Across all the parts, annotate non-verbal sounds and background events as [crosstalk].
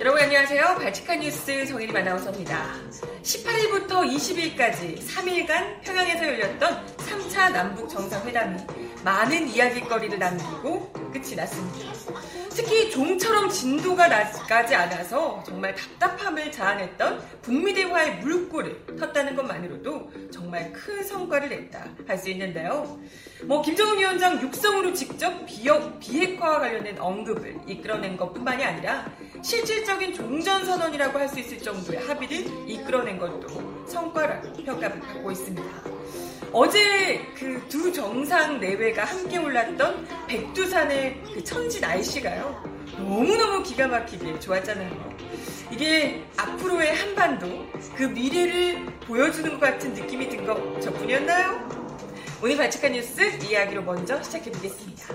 여러분 안녕하세요. 발칙한 뉴스 정일이 아나운서입니다. 18일부터 20일까지 3일간 평양에서 열렸던 3차 남북 정상회담이 많은 이야기거리를 남기고 끝이 났습니다. 특히 좀처럼 진도가 나지 않아서 정말 답답함을 자아냈던 북미 대화의 물꼬를 텄다는 것만으로도 정말 큰 성과를 냈다 할 수 있는데요. 뭐 김정은 위원장 육성으로 직접 비역, 비핵화와 관련된 언급을 이끌어낸 것뿐만이 아니라 실질적인 종전 선언이라고 할 수 있을 정도의 합의를 이끌어낸 것도 성과라고 평가를 받고 있습니다. 어제 그 두 정상 내외가 함께 올랐던 백두산의 그 천지 날씨가요. 너무너무 기가 막히게 좋았잖아요. 이게 앞으로의 한반도, 그 미래를 보여주는 것 같은 느낌이 든 거 저뿐이었나요? 오늘 발칙한 뉴스 이야기로 먼저 시작해 보겠습니다.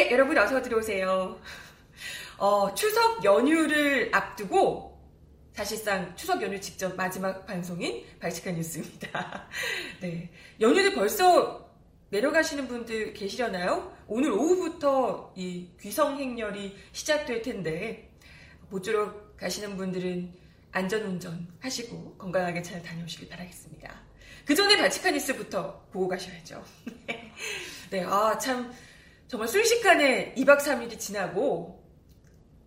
네, 여러분 어서 들어오세요. 어, 추석 연휴를 앞두고 사실상 추석 연휴 직전 마지막 방송인 발칙한 뉴스입니다. [laughs] 네. 연휴를 벌써 내려가시는 분들 계시려나요? 오늘 오후부터 이 귀성 행렬이 시작될 텐데 모쪼록 가시는 분들은 안전운전 하시고 건강하게 잘 다녀오시길 바라겠습니다. 그 전에 발칙한 뉴스부터 보고 가셔야죠. [laughs] 네, 아, 참, 정말 순식간에 2박 3일이 지나고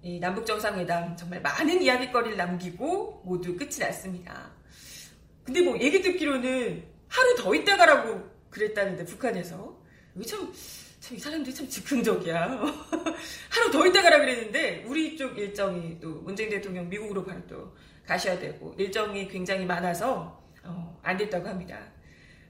이 남북정상회담 정말 많은 이야기거리를 남기고 모두 끝이 났습니다. 근데 뭐 얘기 듣기로는 하루 더 있다가라고 그랬다는데 북한에서 이게 참, 참 이 사람들이 참 즉흥적이야. [laughs] 하루 더 있다가라 그랬는데 우리 쪽 일정이 또 문재인 대통령 미국으로 바로 또 가셔야 되고 일정이 굉장히 많아서 어, 안 됐다고 합니다.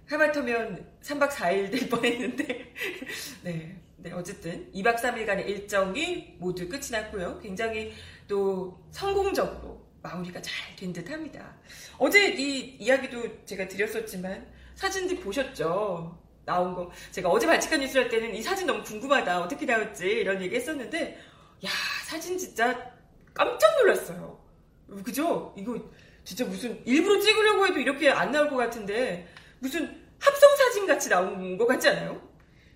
하마터면 3박 4일 될 [laughs] 뻔했는데 [laughs] 네. 네, 어쨌든 2박 3일간의 일정이 모두 끝이 났고요. 굉장히 또 성공적으로 마무리가 잘 된 듯 합니다. 어제 이 이야기도 제가 드렸었지만 사진들 보셨죠? 나온 거. 제가 어제 발칙한 뉴스 할 때는 이 사진 너무 궁금하다. 어떻게 나올지 이런 얘기 했었는데 야, 사진 진짜 깜짝 놀랐어요. 그죠? 이거 진짜 무슨 일부러 찍으려고 해도 이렇게 안 나올 것 같은데 무슨 합성 사진 같이 나온 것 같지 않아요?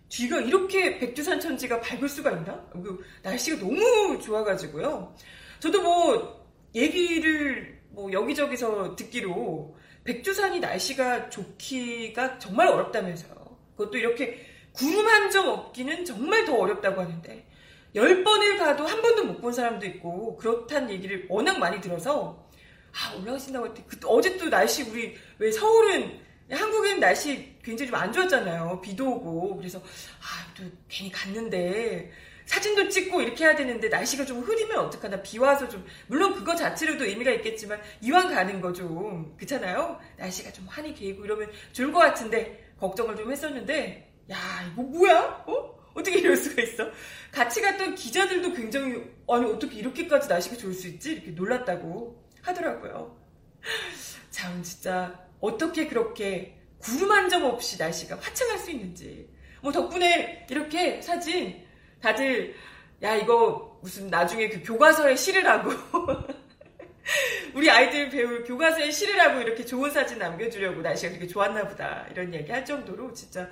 뒤가 이렇게 백두산 천지가 밝을 수가 있나? 그 날씨가 너무 좋아가지고요. 저도 뭐 얘기를 뭐 여기저기서 듣기로 백두산이 날씨가 좋기가 정말 어렵다면서요. 그것도 이렇게 구름 한 점 없기는 정말 더 어렵다고 하는데 열 번을 가도 한 번도 못 본 사람도 있고 그렇다는 얘기를 워낙 많이 들어서 아 올라가신다고 할 때 어제 또 날씨 우리 왜 서울은 한국엔 날씨 굉장히 좀 안 좋았잖아요. 비도 오고. 그래서, 아, 또 괜히 갔는데, 사진도 찍고 이렇게 해야 되는데, 날씨가 좀 흐리면 어떡하나. 비 와서 좀, 물론 그거 자체로도 의미가 있겠지만, 이왕 가는 거 좀, 그렇잖아요? 날씨가 좀 환히 개고 이러면 좋을 것 같은데, 걱정을 좀 했었는데, 야, 이거 뭐야? 어? 어떻게 이럴 수가 있어? 같이 갔던 기자들도 굉장히, 아니, 어떻게 이렇게까지 날씨가 좋을 수 있지? 이렇게 놀랐다고 하더라고요. 참, 진짜, 어떻게 그렇게 구름 한 점 없이 날씨가 화창할 수 있는지. 뭐 덕분에 이렇게 사진 다들 야 이거 무슨 나중에 그 교과서에 실으라고 [laughs] 우리 아이들 배울 교과서에 실으라고 이렇게 좋은 사진 남겨주려고 날씨가 그렇게 좋았나 보다 이런 얘기 할 정도로 진짜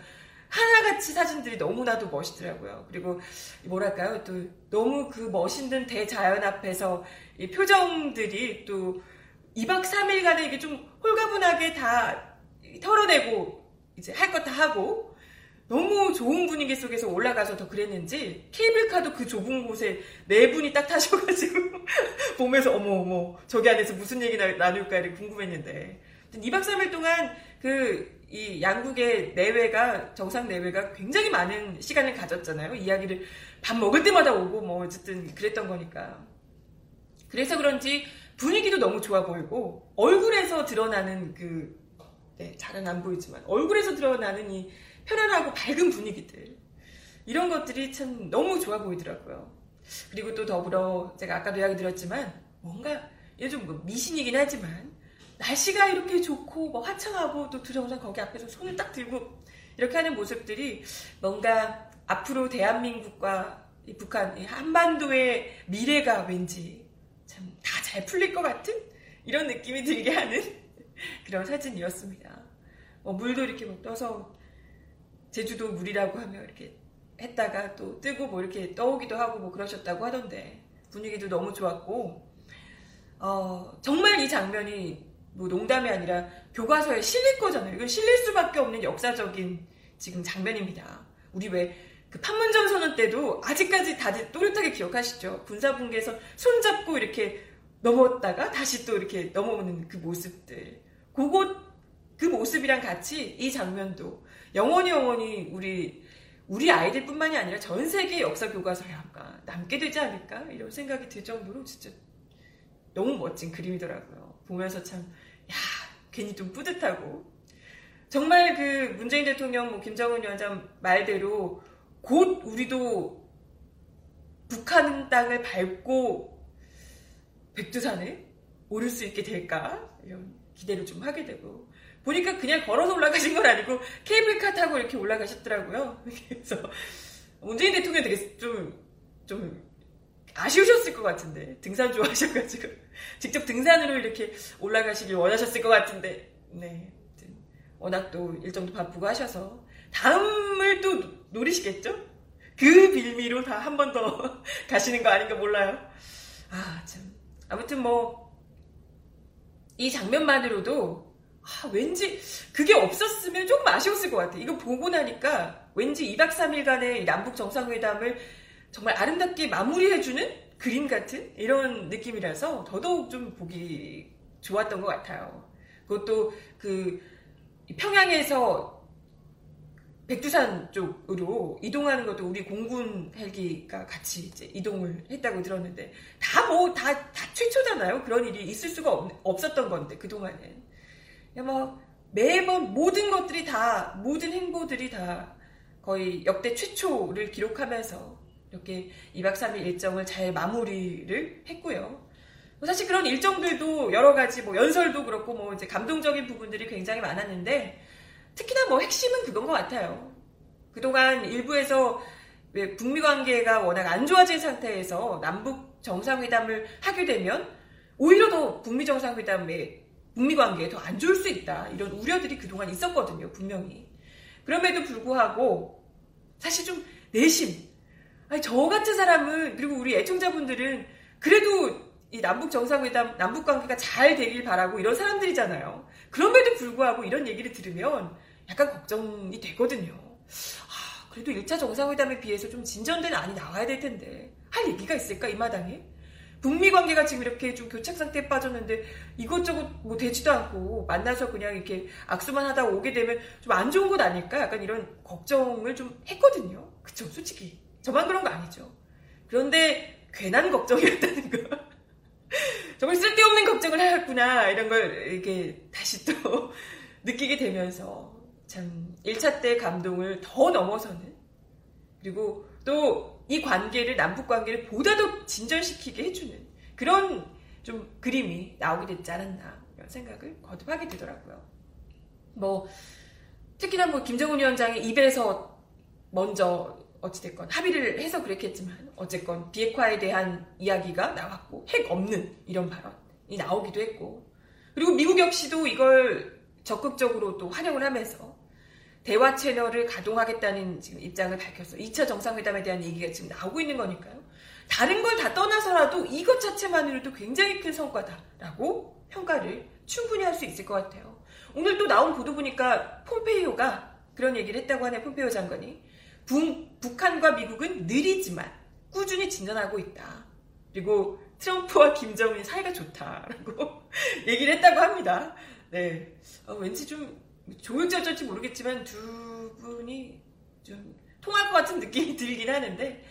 하나같이 사진들이 너무나도 멋있더라고요. 그리고 뭐랄까요 또 너무 그 멋있는 대자연 앞에서 이 표정들이 또 2박 3일간에 이게 좀 홀가분하게 다 털어내고 이제 할 것 다 하고 너무 좋은 분위기 속에서 올라가서 더 그랬는지 케이블카도 그 좁은 곳에 네 분이 딱 타셔가지고 [laughs] 보면서 어머 어머 저기 안에서 무슨 얘기 나- 나눌까를 궁금했는데 2박 3일 동안 그 이 양국의 내외가 정상 내외가 굉장히 많은 시간을 가졌잖아요. 이야기를 밥 먹을 때마다 오고 뭐 어쨌든 그랬던 거니까. 그래서 그런지 분위기도 너무 좋아 보이고 얼굴에서 드러나는 그 네, 잘은 안 보이지만 얼굴에서 드러나는 이 편안하고 밝은 분위기들 이런 것들이 참 너무 좋아 보이더라고요. 그리고 또 더불어 제가 아까도 이야기 드렸지만 뭔가 요즘 뭐 미신이긴 하지만 날씨가 이렇게 좋고 뭐 화창하고 또 두정상 거기 앞에서 손을 딱 들고 이렇게 하는 모습들이 뭔가 앞으로 대한민국과 이 북한 이 한반도의 미래가 왠지 참 다 잘 풀릴 것 같은 이런 느낌이 들게 하는 그런 사진이었습니다. 뭐 물도 이렇게 뭐 떠서 제주도 물이라고 하며 이렇게 했다가 또 뜨고 뭐 이렇게 떠오기도 하고 뭐 그러셨다고 하던데 분위기도 너무 좋았고 어, 정말 이 장면이 뭐 농담이 아니라 교과서에 실릴 거잖아요. 이건 실릴 수밖에 없는 역사적인 지금 장면입니다. 우리 왜 그 판문점 선언 때도 아직까지 다들 또렷하게 기억하시죠? 군사분계에서 손잡고 이렇게 넘었다가 다시 또 이렇게 넘어오는 그 모습들. 그곳 그 모습이랑 같이 이 장면도 영원히 영원히 우리 우리 아이들뿐만이 아니라 전 세계 역사 교과서에 아마 남게 되지 않을까 이런 생각이 들 정도로 진짜 너무 멋진 그림이더라고요. 보면서 참 야, 괜히 좀 뿌듯하고. 정말 그 문재인 대통령, 뭐 김정은 위원장 말대로 곧 우리도 북한 땅을 밟고 백두산에 오를 수 있게 될까? 이런 기대를 좀 하게 되고. 보니까 그냥 걸어서 올라가신 건 아니고 케이블카 타고 이렇게 올라가셨더라고요. [laughs] 그래서 문재인 대통령 되게 좀, 좀 아쉬우셨을 것 같은데. 등산 좋아하셔가지고. [laughs] 직접 등산으로 이렇게 올라가시길 원하셨을 것 같은데. 네. 워낙 또 일정도 바쁘고 하셔서. 다음을 또 노리시겠죠? 그 빌미로 다 한 번 더 [laughs] 가시는 거 아닌가 몰라요. 아, 참. 아무튼 뭐, 이 장면만으로도, 아, 왠지, 그게 없었으면 조금 아쉬웠을 것 같아. 이거 보고 나니까, 왠지 2박 3일간의 남북 정상회담을 정말 아름답게 마무리해주는 그림 같은 이런 느낌이라서 더더욱 좀 보기 좋았던 것 같아요. 그것도 그 평양에서 백두산 쪽으로 이동하는 것도 우리 공군 헬기가 같이 이제 이동을 했다고 들었는데 다 뭐 다 다 최초잖아요. 그런 일이 있을 수가 없, 었던 건데 그동안은 뭐 매번 모든 것들이 다 모든 행보들이 다 거의 역대 최초를 기록하면서 이렇게 2박 3일 일정을 잘 마무리를 했고요. 사실 그런 일정들도 여러 가지 뭐 연설도 그렇고 뭐 이제 감동적인 부분들이 굉장히 많았는데 특히나 뭐 핵심은 그건 것 같아요. 그동안 일부에서 왜 북미 관계가 워낙 안 좋아진 상태에서 남북 정상회담을 하게 되면 오히려 더 북미 정상회담에 북미 관계에 더 안 좋을 수 있다. 이런 우려들이 그동안 있었거든요, 분명히. 그럼에도 불구하고 사실 좀 내심, 아니, 저 같은 사람은 그리고 우리 애청자분들은 그래도 이 남북 정상회담, 남북 관계가 잘 되길 바라고 이런 사람들이잖아요. 그럼에도 불구하고 이런 얘기를 들으면 약간 걱정이 되거든요. 아, 그래도 1차 정상회담에 비해서 좀 진전된 안이 나와야 될 텐데 할 얘기가 있을까 이 마당에? 북미 관계가 지금 이렇게 좀 교착 상태에 빠졌는데 이것저것 뭐 되지도 않고 만나서 그냥 이렇게 악수만 하다 오게 되면 좀 안 좋은 것 아닐까? 약간 이런 걱정을 좀 했거든요. 그쵸, 솔직히. 저만 그런 거 아니죠. 그런데 괜한 걱정이었다는 거. [laughs] 정말 쓸데없는 걱정을 하였구나. 이런 걸 이렇게 다시 또 [laughs] 느끼게 되면서 참 1차 때 감동을 더 넘어서는 그리고 또 이 관계를 남북 관계를 보다 더 진전시키게 해주는 그런 좀 그림이 나오게 됐지 않았나 이런 생각을 거듭하게 되더라고요. 뭐 특히나 뭐 김정은 위원장의 입에서 먼저 어찌됐건 합의를 해서 그랬겠지만 어쨌건 비핵화에 대한 이야기가 나왔고 핵 없는 이런 발언이 나오기도 했고 그리고 미국 역시도 이걸 적극적으로 또 환영을 하면서 대화 채널을 가동하겠다는 지금 입장을 밝혔어. 2차 정상회담에 대한 얘기가 지금 나오고 있는 거니까요. 다른 걸 다 떠나서라도 이것 자체만으로도 굉장히 큰 성과다라고 평가를 충분히 할 수 있을 것 같아요. 오늘 또 나온 보도 보니까 폼페이오가 그런 얘기를 했다고 하네, 폼페이오 장관이. 북, 북한과 미국은 느리지만 꾸준히 진전하고 있다. 그리고 트럼프와 김정은이 사이가 좋다라고 [laughs] 얘기를 했다고 합니다. 네. 어, 왠지 좀 좋을지 어쩔지 모르겠지만 두 분이 좀 통할 것 같은 느낌이 들긴 하는데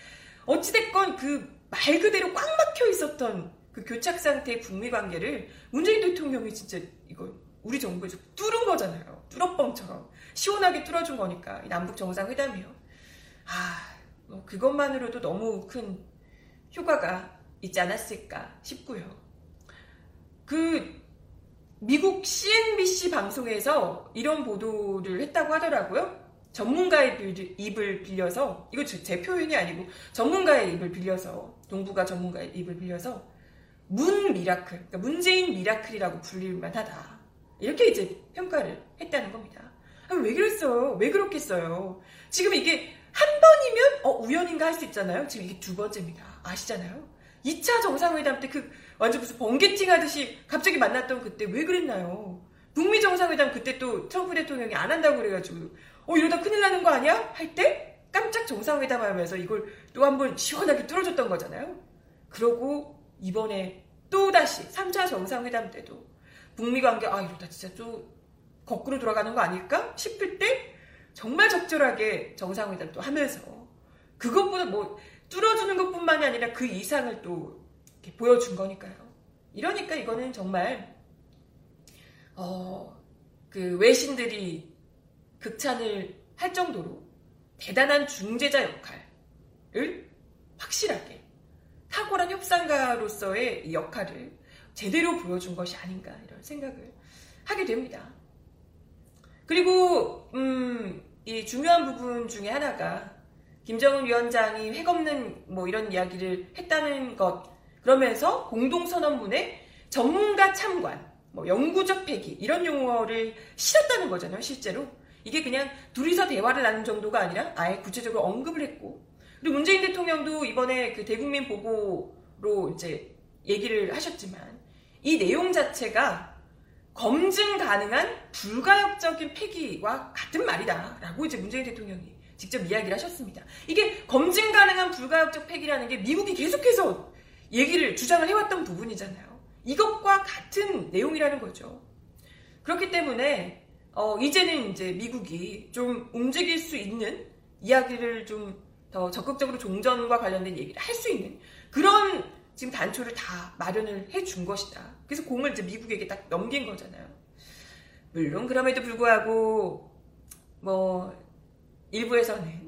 어찌됐건 그 말 그대로 꽉 막혀 있었던 그 교착 상태의 북미 관계를 문재인 대통령이 진짜 이거 우리 정부에서 뚫은 거잖아요. 뚫어뻥처럼 시원하게 뚫어준 거니까 남북 정상회담이요. 아, 뭐 그것만으로도 너무 큰 효과가 있지 않았을까 싶고요. 그 미국 CNBC 방송에서 이런 보도를 했다고 하더라고요. 전문가의 입을 빌려서 이거 제 표현이 아니고 전문가의 입을 빌려서 동부가 전문가의 입을 빌려서 문 miracle, 그러니까 문재인 miracle이라고 불릴 만하다. 이렇게 이제 평가를 했다는 겁니다. 아, 왜 그랬어요? 왜 그렇겠어요? 지금 이게 한 번이면 어 우연인가 할 수 있잖아요. 지금 이게 두 번째입니다. 아시잖아요? 2차 정상회담 때 그 완전 무슨 번개팅 하듯이 갑자기 만났던 그때 왜 그랬나요? 북미 정상회담 그때 또 트럼프 대통령이 안 한다고 그래가지고 어 이러다 큰일 나는 거 아니야? 할 때 깜짝 정상회담 하면서 이걸 또 한 번 시원하게 뚫어줬던 거잖아요. 그러고 이번에 또다시 3차 정상회담 때도 북미 관계 아 이러다 진짜 또 거꾸로 돌아가는 거 아닐까 싶을 때 정말 적절하게 정상회담 또 하면서 그것보다 뭐 뚫어주는 것뿐만이 아니라 그 이상을 또 보여준 거니까요. 이러니까 이거는 정말 어, 그 외신들이 극찬을 할 정도로 대단한 중재자 역할을 확실하게 탁월한 협상가로서의 역할을 제대로 보여준 것이 아닌가 이런 생각을 하게 됩니다. 그리고 음, 이 중요한 부분 중에 하나가 김정은 위원장이 핵 없는 뭐 이런 이야기를 했다는 것 그러면서 공동선언문에 전문가 참관, 뭐 영구적 폐기 이런 용어를 실었다는 거잖아요 실제로 이게 그냥 둘이서 대화를 나눈 정도가 아니라 아예 구체적으로 언급을 했고 그리고 문재인 대통령도 이번에 그 대국민 보고로 이제 얘기를 하셨지만 이 내용 자체가 검증 가능한 불가역적인 폐기와 같은 말이다라고 이제 문재인 대통령이 직접 이야기를 하셨습니다. 이게 검증 가능한 불가역적 폐기라는 게 미국이 계속해서 얘기를 주장을 해왔던 부분이잖아요. 이것과 같은 내용이라는 거죠. 그렇기 때문에 어, 이제는 이제 미국이 좀 움직일 수 있는 이야기를 좀 더 적극적으로 종전과 관련된 얘기를 할 수 있는 그런 지금 단초를 다 마련을 해 준 것이다. 그래서 공을 이제 미국에게 딱 넘긴 거잖아요. 물론 그럼에도 불구하고 뭐 일부에서는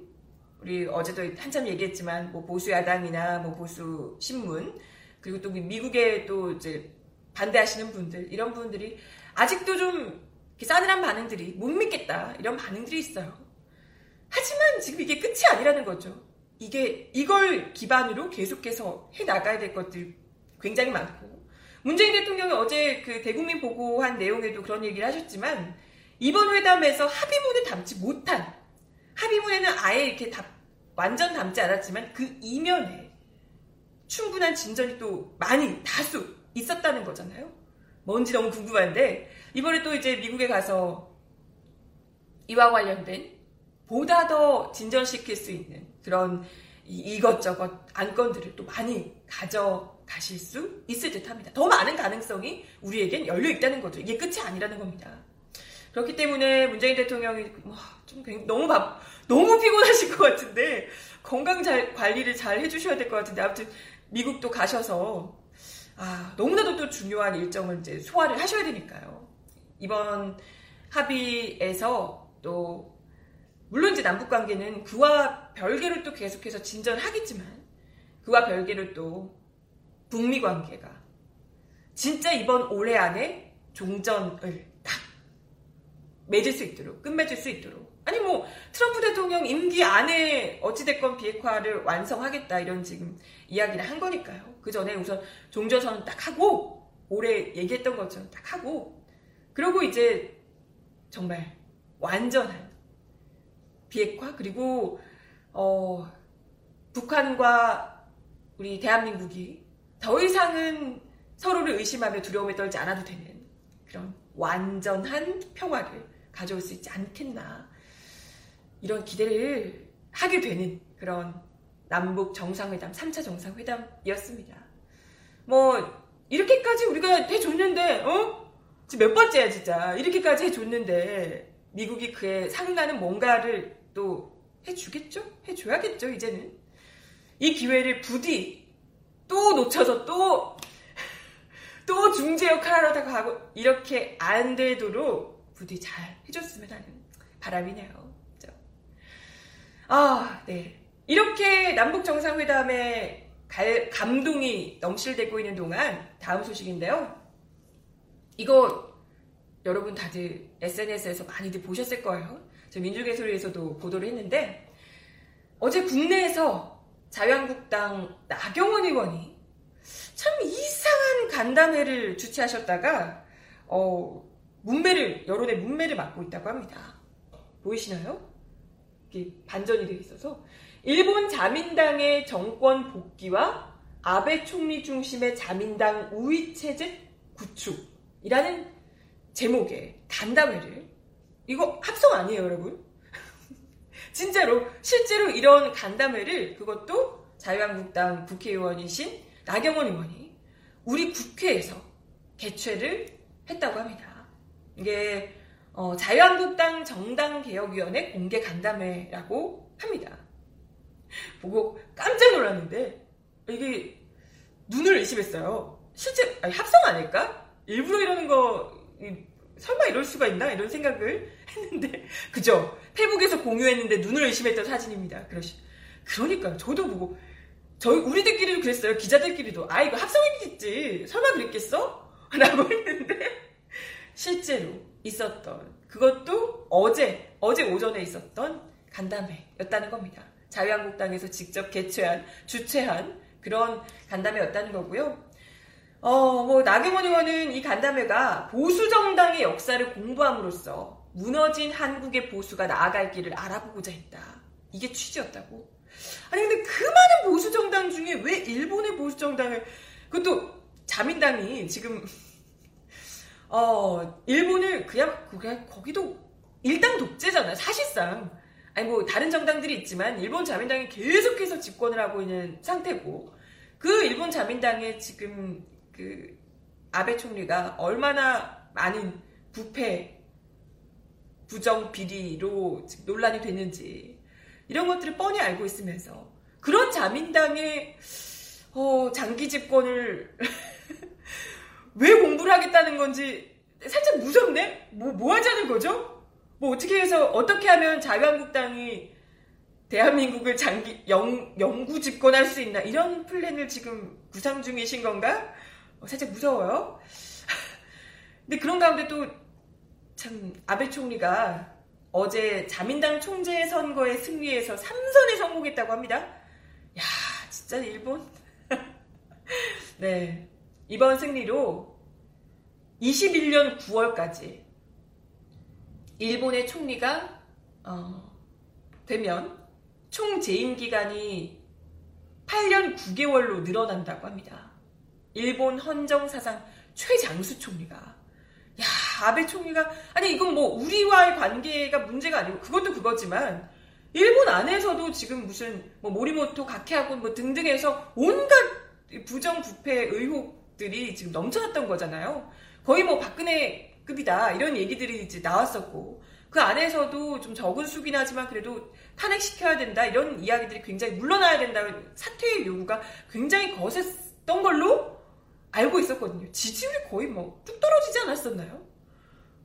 우리 어제도 한참 얘기했지만 뭐 보수 야당이나 뭐 보수 신문 그리고 또 미국에 또 이제 반대하시는 분들 이런 분들이 아직도 좀 싸늘한 반응들이 못 믿겠다 이런 반응들이 있어요. 하지만 지금 이게 끝이 아니라는 거죠. 이게 이걸 기반으로 계속해서 해 나가야 될 것들 굉장히 많고 문재인 대통령이 어제 그 대국민 보고한 내용에도 그런 얘기를 하셨지만 이번 회담에서 합의문을 담지 못한 합의문에는 아예 이렇게 다 완전 담지 않았지만 그 이면에 충분한 진전이 또 많이 다수 있었다는 거잖아요. 뭔지 너무 궁금한데 이번에 또 이제 미국에 가서 이와 관련된 보다 더 진전시킬 수 있는 그런 이것저것 안건들을 또 많이 가져가실 수 있을 듯 합니다. 더 많은 가능성이 우리에겐 열려 있다는 거죠. 이게 끝이 아니라는 겁니다. 그렇기 때문에 문재인 대통령이 좀 너무 바, 너무 피곤하실 것 같은데 건강 잘 관리를 잘 해주셔야 될 것 같은데 아무튼 미국도 가셔서 아 너무나도 또 중요한 일정을 이제 소화를 하셔야 되니까요. 이번 합의에서 또 물론 이제 남북 관계는 그와 별개로 또 계속해서 진전하겠지만 그와 별개로 또 북미 관계가 진짜 이번 올해 안에 종전을 딱 맺을 수 있도록 끝맺을 수 있도록 아니 뭐 트럼프 대통령 임기 안에 어찌됐건 비핵화를 완성하겠다 이런 지금 이야기를 한 거니까요. 그 전에 우선 종전선언 딱 하고 올해 얘기했던 것처럼 딱 하고 그리고 이제 정말 완전한 비핵화 그리고 어, 북한과 우리 대한민국이 더 이상은 서로를 의심하며 두려움에 떨지 않아도 되는 그런 완전한 평화를 가져올 수 있지 않겠나 이런 기대를 하게 되는 그런 남북 정상회담 3차 정상회담이었습니다. 뭐 이렇게까지 우리가 해줬는데 어? 지금 몇 번째야 진짜 이렇게까지 해줬는데 미국이 그에 상응하는 뭔가를 또 해주겠죠? 해줘야겠죠, 이제는. 이 기회를 부디 또 놓쳐서 또, 또 중재 역할을 하다가 하고, 이렇게 안 되도록 부디 잘 해줬으면 하는 바람이네요. 그죠? 아, 네. 이렇게 남북 정상회담에 갈, 감동이 넘실대고 있는 동안 다음 소식인데요. 이거 여러분 다들 SNS에서 많이들 보셨을 거예요. 저 민주개소리에서도 보도를 했는데 어제 국내에서 자유한국당 나경원 의원이 참 이상한 간담회를 주최하셨다가 어, 문매를 여론의 문매를 맡고 있다고 합니다. 보이시나요? 이게 반전이 되어 있어서 일본 자민당의 정권 복귀와 아베 총리 중심의 자민당 우위 체제 구축이라는 제목의 간담회를 이거 합성 아니에요, 여러분? [laughs] 진짜로 실제로 이런 간담회를 그것도 자유한국당 국회의원이신 나경원 의원이 우리 국회에서 개최를 했다고 합니다. 이게 어, 자유한국당 정당개혁위원회 공개 간담회라고 합니다. 보고 깜짝 놀랐는데 이게 눈을 의심했어요. 실제 아니, 합성 아닐까? 일부러 이러는 거 설마 이럴 수가 있나 이런 생각을 [laughs] 했는데 그죠? 페북에서 공유했는데 눈을 의심했던 사진입니다. 그러시. 그러니까요. 저도 보고 저희 우리들끼리도 그랬어요. 기자들끼리도 아 이거 합성했겠지. 설마 그랬겠어? [laughs] 라고 했는데 실제로 있었던 그것도 어제 어제 오전에 있었던 간담회였다는 겁니다. 자유한국당에서 직접 개최한 주최한 그런 간담회였다는 거고요. 어, 뭐 나경원 의원은 이 간담회가 보수 정당의 역사를 공부함으로써 무너진 한국의 보수가 나아갈 길을 알아보고자 했다. 이게 취지였다고. 아니 근데 그 많은 보수 정당 중에 왜 일본의 보수 정당을 그것도 자민당이 지금 어 일본을 그냥 그냥 거기도 일당 독재잖아요. 사실상 아니 뭐 다른 정당들이 있지만 일본 자민당이 계속해서 집권을 하고 있는 상태고 그 일본 자민당의 지금 그 아베 총리가 얼마나 많은 부패 부정 비리로 논란이 됐는지 이런 것들을 뻔히 알고 있으면서 그런 자민당의 어, 장기 집권을 [laughs] 왜 공부를 하겠다는 건지 살짝 무섭네? 뭐, 뭐 하자는 거죠? 뭐 어떻게 해서, 어떻게 하면 자유한국당이 대한민국을 장기, 영, 영구 집권할 수 있나? 이런 플랜을 지금 구상 중이신 건가? 어, 살짝 무서워요. [laughs] 근데 그런 가운데 또, 참, 아베 총리가 어제 자민당 총재 선거의 승리에서 3선에 성공했다고 합니다. 야, 진짜 일본? [laughs] 네. 이번 승리로 21년 9월까지 일본의 총리가 어, 되면 총 재임 기간이 8년 9개월로 늘어난다고 합니다. 일본 헌정 사상 최장수 총리가 야 아베 총리가 아니 이건 뭐 우리와의 관계가 문제가 아니고 그것도 그거지만 일본 안에서도 지금 무슨 뭐 모리모토 각해하고 뭐 등등해서 온갖 부정 부패 의혹들이 지금 넘쳐났던 거잖아요. 거의 뭐 박근혜급이다 이런 얘기들이 이제 나왔었고 그 안에서도 좀 적은 수긴 하지만 그래도 탄핵시켜야 된다 이런 이야기들이 굉장히 물러나야 된다 사퇴의 요구가 굉장히 거셌던 걸로 알고 있었거든요. 지지율이 거의 뭐 뚝 떨어지지 않았었나요?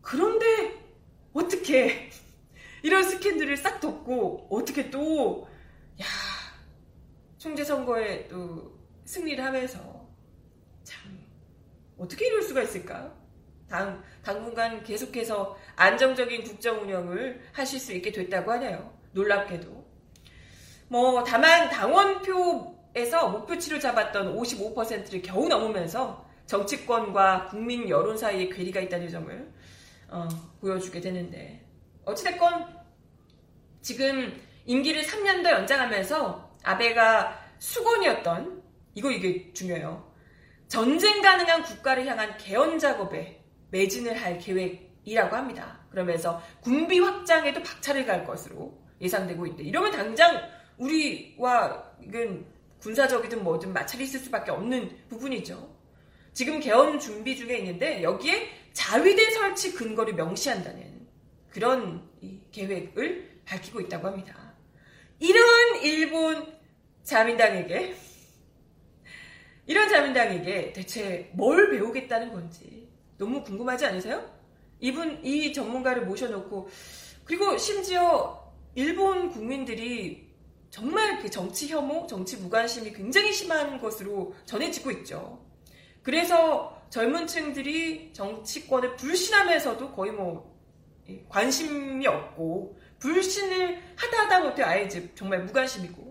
그런데 어떻게 [laughs] 이런 스캔들을 싹 덮고 어떻게 또 야 총재 선거에 또 승리를 하면서 참 어떻게 이럴 수가 있을까? 당, 당분간 계속해서 안정적인 국정 운영을 하실 수 있게 됐다고 하네요. 놀랍게도. 뭐 다만 당원표에서 목표치를 잡았던 55%를 겨우 넘으면서 정치권과 국민 여론 사이에 괴리가 있다는 점을 어, 보여주게 되는데 어찌됐건 지금 임기를 3년 더 연장하면서 아베가 수건이었던 이거 이게 중요해요. 전쟁 가능한 국가를 향한 개헌 작업에 매진을 할 계획이라고 합니다. 그러면서 군비 확장에도 박차를 갈 것으로 예상되고 있는데 이러면 당장 우리와 이건 군사적이든 뭐든 마찰이 있을 수밖에 없는 부분이죠. 지금 개헌 준비 중에 있는데 여기에 자위대 설치 근거를 명시한다는 그런 계획을 밝히고 있다고 합니다. 이런 일본 자민당에게 이런 자민당에게 대체 뭘 배우겠다는 건지 너무 궁금하지 않으세요? 이분 이 전문가를 모셔놓고 그리고 심지어 일본 국민들이 정말 그 정치 혐오, 정치 무관심이 굉장히 심한 것으로 전해지고 있죠. 그래서 젊은 층들이 정치권을 불신하면서도 거의 뭐 관심이 없고 불신을 하다 하다 못해 아예 이제 정말 무관심이고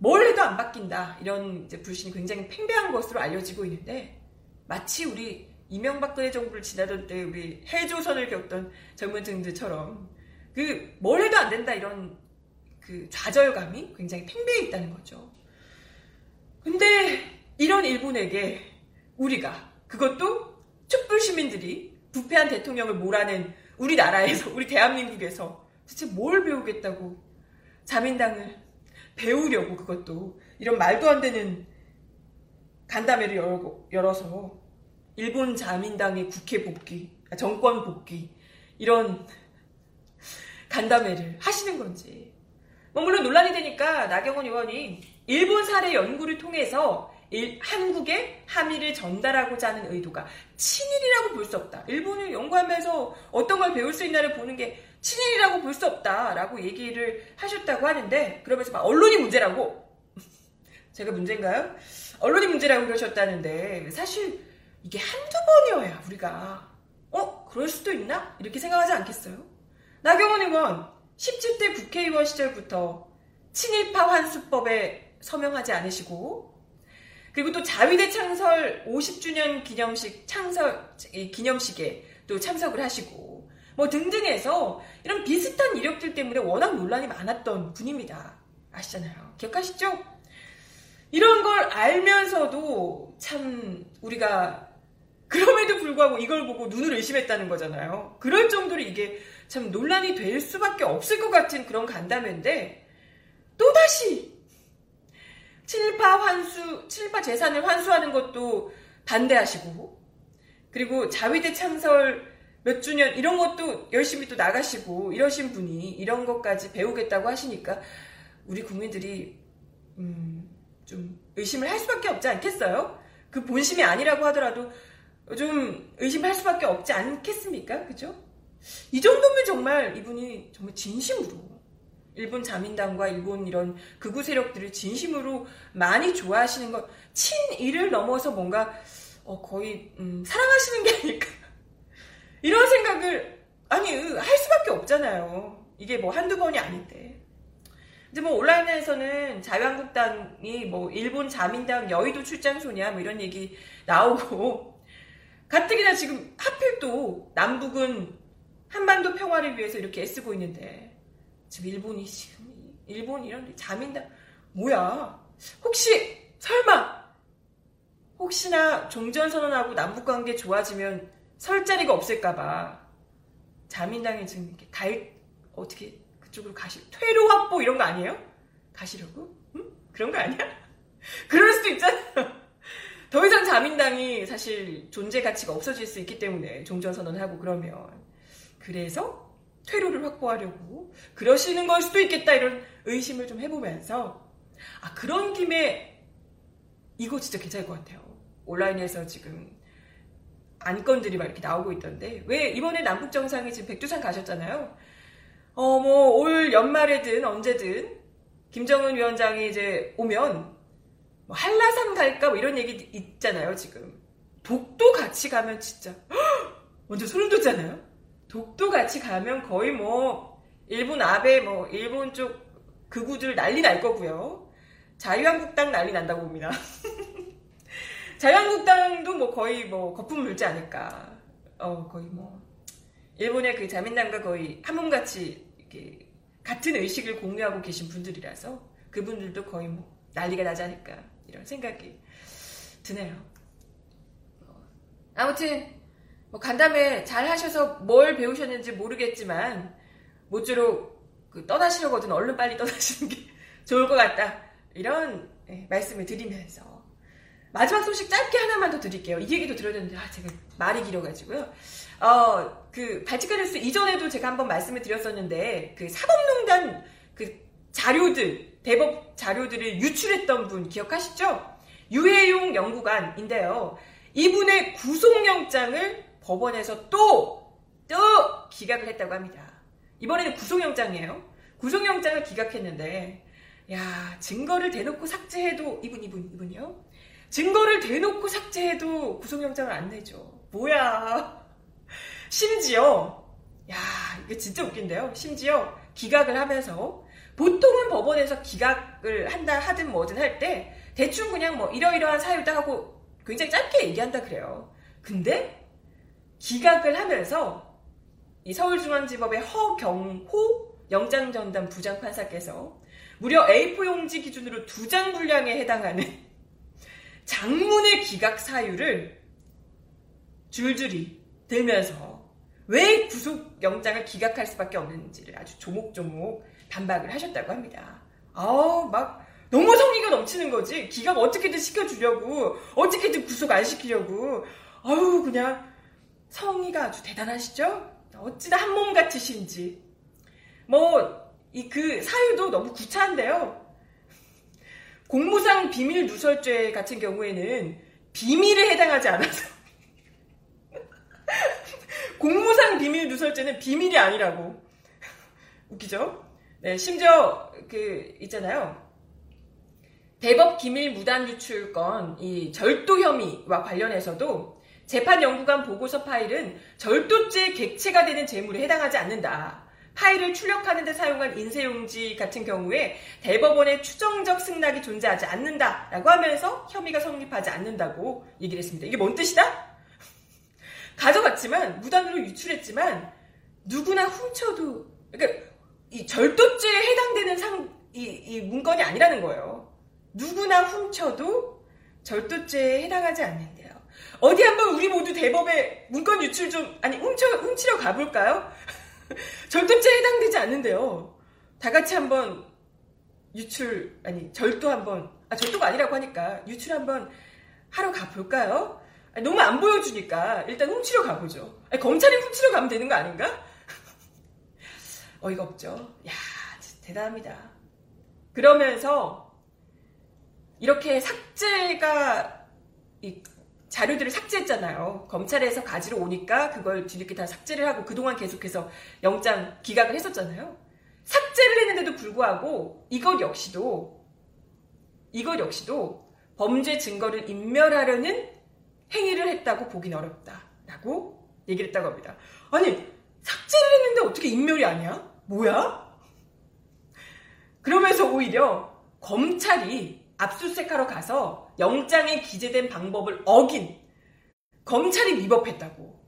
뭘 해도 안 바뀐다 이런 이제 불신이 굉장히 팽배한 것으로 알려지고 있는데 마치 우리 이명박근혜 정부를 지나던 때 우리 해조선을 겪던 젊은 층들처럼 그 뭘 해도 안 된다 이런 그 좌절감이 굉장히 팽배해 있다는 거죠. 근데 이런 일본에게 우리가 그것도 촛불 시민들이 부패한 대통령을 몰아낸 우리나라에서 우리 대한민국에서 대체 뭘 배우겠다고 자민당을 배우려고 그것도 이런 말도 안 되는 간담회를 열어서 일본 자민당의 국회 복귀, 정권 복귀 이런 간담회를 하시는 건지. 뭐 물론 논란이 되니까 나경원 의원이 일본 사례 연구를 통해서 일, 한국에 함의를 전달하고자 하는 의도가 친일이라고 볼 수 없다. 일본을 연구하면서 어떤 걸 배울 수 있나를 보는 게 친일이라고 볼 수 없다라고 얘기를 하셨다고 하는데 그러면서 막 언론이 문제라고 [laughs] 제가 문제인가요? 언론이 문제라고 그러셨다는데 사실 이게 한두 번이어야 우리가 어? 그럴 수도 있나? 이렇게 생각하지 않겠어요? 나경원 의원 17대 국회의원 시절부터 친일파 환수법에 서명하지 않으시고 그리고 또 자위대 창설 50주년 기념식 창설 기념식에 또 참석을 하시고 뭐 등등해서 이런 비슷한 이력들 때문에 워낙 논란이 많았던 분입니다. 아시잖아요. 기억하시죠? 이런 걸 알면서도 참 우리가 그럼에도 불구하고 이걸 보고 눈을 의심했다는 거잖아요. 그럴 정도로 이게 참 논란이 될 수밖에 없을 것 같은 그런 간담회인데 또다시 친일파 환수, 친일파 재산을 환수하는 것도 반대하시고 그리고 자위대 창설 몇 주년 이런 것도 열심히 또 나가시고 이러신 분이 이런 것까지 배우겠다고 하시니까 우리 국민들이 음, 좀 의심을 할 수밖에 없지 않겠어요? 그 본심이 아니라고 하더라도 좀 의심할 수밖에 없지 않겠습니까? 그죠? 이 정도면 정말 이분이 정말 진심으로 일본 자민당과 일본 이런 극우 세력들을 진심으로 많이 좋아하시는 것 친일을 넘어서 뭔가 어, 거의 음, 사랑하시는 게 아닐까 이런 생각을 아니 할 수밖에 없잖아요. 이게 뭐 한두 번이 아닌데. 이제 뭐 온라인에서는 자유한국당이 뭐 일본 자민당 여의도 출장 소냐 뭐 이런 얘기 나오고 가뜩이나 지금 하필 또 남북은 한반도 평화를 위해서 이렇게 애쓰고 있는데 지금 일본이 지금 일본 이런 자민당 뭐야? 혹시 설마 혹시나 종전선언하고 남북관계 좋아지면 설 자리가 없을까봐 자민당이 지금 이렇게 갈 어떻게 그쪽으로 가시 퇴로 확보 이런 거 아니에요? 가시려고? 응? 그런 거 아니야? [laughs] 그럴 수도 있잖아요. [laughs] 더 이상 자민당이 사실 존재 가치가 없어질 수 있기 때문에 종전 선언을 하고 그러면 그래서 퇴로를 확보하려고 그러시는 걸 수도 있겠다 이런 의심을 좀 해보면서 아 그런 김에 이거 진짜 괜찮을 것 같아요. 온라인에서 지금 안건들이 막 이렇게 나오고 있던데 왜 이번에 남북 정상이 지금 백두산 가셨잖아요. 어 뭐 올 연말에든 언제든 김정은 위원장이 이제 오면 뭐 한라산 갈까 뭐 이런 얘기 있잖아요 지금 독도 같이 가면 진짜 [gasps] 먼저 소름 돋잖아요. 독도 같이 가면 거의 뭐 일본 아베 뭐 일본 쪽 극우들 난리 날 거고요. 자유한국당 난리 난다고 봅니다. [laughs] 자유한국당도 뭐 거의 뭐 거품 물지 않을까. 어, 거의 뭐. 일본의 그 자민당과 거의 한 몸같이 이렇게 같은 의식을 공유하고 계신 분들이라서 그분들도 거의 뭐 난리가 나지 않을까. 이런 생각이 드네요. 어, 아무튼, 뭐 간담회 잘 하셔서 뭘 배우셨는지 모르겠지만, 모쪼록 그 떠나시려거든 얼른 빨리 떠나시는 게 [laughs] 좋을 것 같다. 이런 네, 말씀을 드리면서 마지막 소식 짧게 하나만 더 드릴게요. 이 얘기도 들었는데 아, 제가 말이 길어가지고요. 어, 그 발칙한 뉴스 이전에도 제가 한번 말씀을 드렸었는데 그 사법농단 그 자료들 대법 자료들을 유출했던 분 기억하시죠? 유해용 연구관인데요. 이분의 구속영장을 법원에서 또, 또 기각을 했다고 합니다. 이번에는 구속영장이에요. 구속영장을 기각했는데, 야, 증거를 대놓고 삭제해도 이분, 이분, 이분이요. 증거를 대놓고 삭제해도 구속영장을 안 내죠. 뭐야. [laughs] 심지어, 야, 이게 진짜 웃긴데요. 심지어 기각을 하면서 보통은 법원에서 기각을 한다 하든 뭐든 할 때 대충 그냥 뭐 이러이러한 사유다 하고 굉장히 짧게 얘기한다 그래요. 근데 기각을 하면서 이 서울중앙지법의 허경호 영장전담 부장판사께서 무려 A4 용지 기준으로 두 장 분량에 해당하는 장문의 기각 사유를 줄줄이 들면서 왜 구속영장을 기각할 수밖에 없는지를 아주 조목조목 반박을 하셨다고 합니다. 아우, 막, 너무 성의가 넘치는 거지. 기각 어떻게든 시켜주려고, 어떻게든 구속 안 시키려고. 아우, 그냥, 성의가 아주 대단하시죠? 어찌나 한 몸 같으신지. 뭐, 이 그 사유도 너무 구차한데요. 공무상 비밀 누설죄 같은 경우에는 비밀에 해당하지 않아서. [laughs] 공무상 비밀 누설죄는 비밀이 아니라고. 웃기죠? 네, 심지어 그 있잖아요. 대법 기밀 무단 유출 건 이 절도 혐의와 관련해서도 재판 연구관 보고서 파일은 절도죄 객체가 되는 재물에 해당하지 않는다. 파일을 출력하는 데 사용한 인쇄용지 같은 경우에 대법원의 추정적 승낙이 존재하지 않는다라고 하면서 혐의가 성립하지 않는다고 얘기를 했습니다. 이게 뭔 뜻이다? 가져갔지만 무단으로 유출했지만 누구나 훔쳐도 그러니까 이 절도죄에 해당되는 상, 이, 이 문건이 아니라는 거예요. 누구나 훔쳐도 절도죄에 해당하지 않는데요. 어디 한번 우리 모두 대법에 문건 유출 좀, 아니, 훔쳐, 훔치러 가볼까요? [laughs] 절도죄에 해당되지 않는데요. 다 같이 한번 유출, 아니, 절도 한번, 아, 절도가 아니라고 하니까 유출 한번 하러 가볼까요? 아니, 너무 안 보여주니까 일단 훔치러 가보죠. 아니, 검찰이 훔치러 가면 되는 거 아닌가? [laughs] 어이가 없죠. 야, 대단합니다. 그러면서 이렇게 삭제가 이 자료들을 삭제했잖아요. 검찰에서 가지러 오니까 그걸 뒤늦게 다 삭제를 하고 그동안 계속해서 영장 기각을 했었잖아요. 삭제를 했는데도 불구하고 이것 역시도 이것 역시도 범죄 증거를 인멸하려는 행위를 했다고 보긴 어렵다라고 얘기를 했다고 합니다. 아니 삭제를 했는데 어떻게 인멸이 아니야? 뭐야? 그러면서 오히려 검찰이 압수수색하러 가서 영장에 기재된 방법을 어긴 검찰이 위법했다고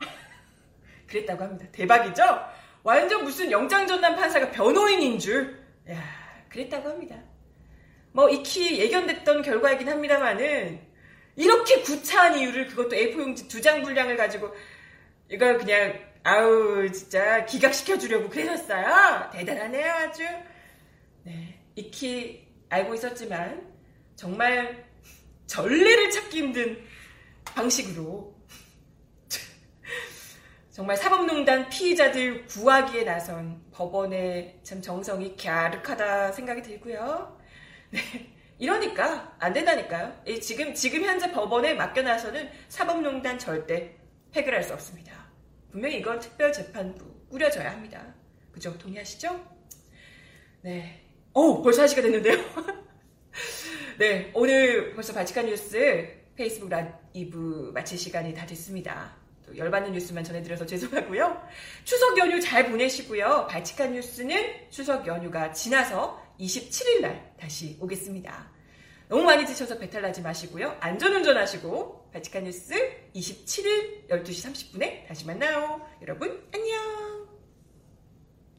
[laughs] 그랬다고 합니다. 대박이죠? 완전 무슨 영장 전담 판사가 변호인인 줄 야, 그랬다고 합니다. 뭐 익히 예견됐던 결과이긴 합니다만은 이렇게 구차한 이유를 그것도 A4 용지 두 장 분량을 가지고 이걸 그냥 아우 진짜 기각시켜 주려고 그러셨어요. 대단하네요 아주. 네 익히 알고 있었지만 정말 전례를 찾기 힘든 방식으로 [laughs] 정말 사법농단 피의자들 구하기에 나선 법원의 참 정성이 갸륵하다 생각이 들고요. 네. 이러니까 안 된다니까요. 지금 지금 현재 법원에 맡겨놔서는 사법농단 절대 해결할 수 없습니다. 분명히 이건 특별재판부 꾸려져야 합니다. 그죠? 동의하시죠? 네. 어 벌써 한 시간 됐는데요. [laughs] 네, 오늘 벌써 바치칸 뉴스 페이스북 라이브 마칠 시간이 다 됐습니다. 또 열받는 뉴스만 전해드려서 죄송하고요. 추석 연휴 잘 보내시고요. 바치칸 뉴스는 추석 연휴가 지나서 27일 날 다시 오겠습니다. 너무 많이 드셔서 배탈 나지 마시고요. 안전운전 하시고 바치칸 뉴스 27일 12시 30분에 다시 만나요. 여러분